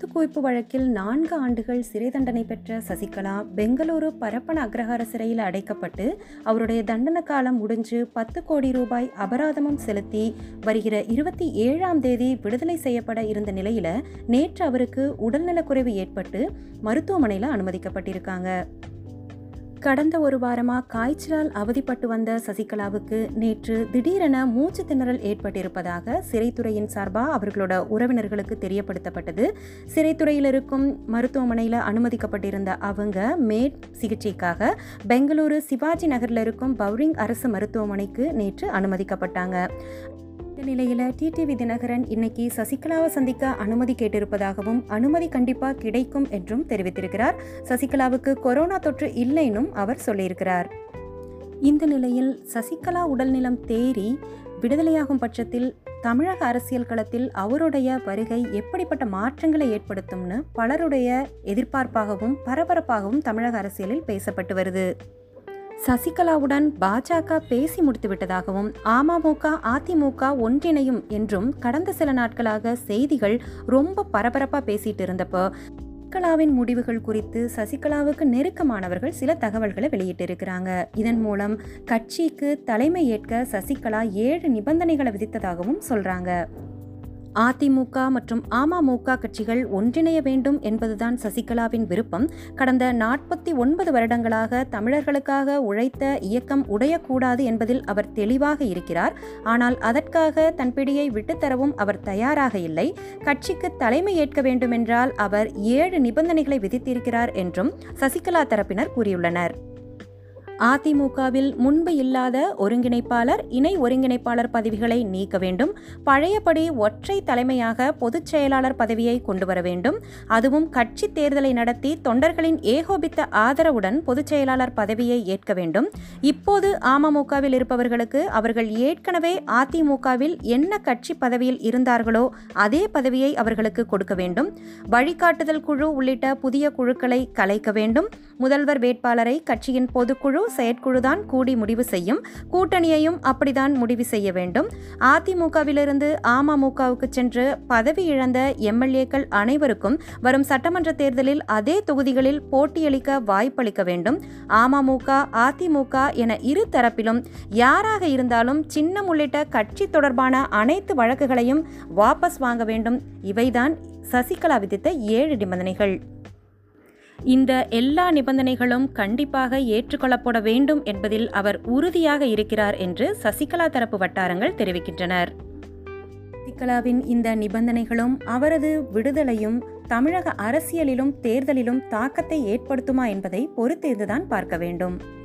சொத்து குவிப்பு வழக்கில் நான்கு ஆண்டுகள் சிறை தண்டனை பெற்ற சசிகலா பெங்களூரு பரப்பன அக்ரஹார சிறையில் அடைக்கப்பட்டு அவருடைய தண்டன காலம் முடிஞ்சு பத்து கோடி ரூபாய் அபராதமும் செலுத்தி வருகிற இருபத்தி ஏழாம் தேதி விடுதலை செய்யப்பட இருந்த நிலையில நேற்று அவருக்கு உடல்நலக்குறைவு ஏற்பட்டு மருத்துவமனையில் அனுமதிக்கப்பட்டிருக்காங்க. கடந்த ஒரு வாரமா காய்ச்சலால் அவதிப்பட்டு வந்த சசிகலாவுக்கு நேற்று திடீரென மூச்சு திணறல் ஏற்பட்டிருப்பதாக சிறைத்துறையின் சார்பா அவர்களோட உறவினர்களுக்கு தெரியப்படுத்தப்பட்டது. சிறைத்துறையில் இருக்கும் மருத்துவமனையில் அனுமதிக்கப்பட்டிருந்த அவங்க மேட் சிகிச்சைக்காக பெங்களூரு சிவாஜி நகரில் இருக்கும் பவுரிங் அரசு மருத்துவமனைக்கு நேற்று அனுமதிக்கப்பட்டாங்க. இந்த நிலையில் டிடிவி தினகரன் இன்னைக்கு சசிகலாவை சந்திக்க அனுமதி கேட்டிருப்பதாகவும் அனுமதி கண்டிப்பாக கிடைக்கும் என்றும் தெரிவித்திருக்கிறார். சசிகலாவுக்கு கொரோனா தொற்று இல்லைன்னும் அவர் சொல்லியிருக்கிறார். இந்த நிலையில் சசிகலா உடல்நிலம் தேறி விடுதலையாகும் பட்சத்தில் தமிழக அரசியல் களத்தில் அவருடைய வருகை எப்படிப்பட்ட மாற்றங்களை ஏற்படுத்தும்னு பலருடைய எதிர்பார்ப்பாகவும் பரபரப்பாகவும் தமிழக அரசியலில் பேசப்பட்டு வருது. சசிகலாவுடன் பாஜக பேசி முடித்து விட்டதாகவும் அமமுக அதிமுக ஒன்றிணையும் என்றும் கடந்த சில நாட்களாக செய்திகள் ரொம்ப பரபரப்பாக பேசிட்டு இருந்தப்போ சசிகலாவின் முடிவுகள் குறித்து சசிகலாவுக்கு நெருக்கமானவர்கள் சில தகவல்களை வெளியிட்டிருக்கிறாங்க. இதன் மூலம் கட்சிக்கு தலைமை ஏற்க சசிகலா ஏழு நிபந்தனைகளை விதித்ததாகவும் சொல்றாங்க. அதிமுக மற்றும் அமமுக கட்சிகள் ஒன்றிணைய வேண்டும் என்பதுதான் சசிகலாவின் விருப்பம். கடந்த நாற்பத்தி ஒன்பது வருடங்களாக தமிழர்களுக்காக உழைத்த இயக்கம் உடையக்கூடாது என்பதில் அவர் தெளிவாக இருக்கிறார். ஆனால் அதற்காக தன் பிடியை விட்டுத்தரவும் அவர் தயாராக இல்லை. கட்சிக்கு தலைமை ஏற்க வேண்டுமென்றால் அவர் ஏழு நிபந்தனைகளை விதித்திருக்கிறார் என்றும் சசிகலா தரப்பினர் கூறியுள்ளனர். அதிமுகவில் முன்பு இல்லாத ஒருங்கிணைப்பாளர் இணை ஒருங்கிணைப்பாளர் பதவிகளை நீக்க வேண்டும். பழையபடி ஒற்றை தலைமையாக பொதுச் செயலாளர் பதவியை கொண்டு வர வேண்டும். அதுவும் கட்சி தேர்தலை நடத்தி தொண்டர்களின் ஏகோபித்த ஆதரவுடன் பொதுச் செயலாளர் பதவியை ஏற்க வேண்டும். இப்போது அமமுகவில் இருப்பவர்களுக்கு அவர்கள் ஏற்கனவே அதிமுகவில் என்ன கட்சி பதவியில் இருந்தார்களோ அதே பதவியை அவர்களுக்கு கொடுக்க வேண்டும். வழிகாட்டுதல் குழு உள்ளிட்ட புதிய குழுக்களை கலைக்க வேண்டும். முதல்வர் வேட்பாளரை கட்சியின் பொதுக்குழு செயற்குழுதான் கூடி முடிவு செய்யும். கூட்டணியையும் அப்படிதான் முடிவு செய்ய வேண்டும். அதிமுகவிலிருந்து அமமுகவுக்கு சென்று பதவி இழந்த எம்எல்ஏக்கள் அனைவருக்கும் வரும் சட்டமன்ற தேர்தலில் அதே தொகுதிகளில் போட்டியளிக்க வாய்ப்பளிக்க வேண்டும். அமமுக அதிமுக என இரு தரப்பிலும் யாராக இருந்தாலும் சின்னம் உள்ளிட்ட கட்சி தொடர்பான அனைத்து வழக்குகளையும் வாபஸ் வாங்க வேண்டும். இவைதான் சசிகலா விதித்த ஏழு நிபந்தனைகள். இந்த எல்லா நிபந்தனைகளும் கண்டிப்பாக ஏற்றுக்கொள்ளப்பட வேண்டும் என்பதில் அவர் உறுதியாக இருக்கிறார் என்று சசிகலா தரப்பு வட்டாரங்கள் தெரிவிக்கின்றனர். சசிகலாவின் இந்த நிபந்தனைகளும் அவரது விடுதலையும் தமிழக அரசியலிலும் தேர்தலிலும் தாக்கத்தை ஏற்படுத்துமா என்பதை பொறுத்திருந்துதான் பார்க்க வேண்டும்.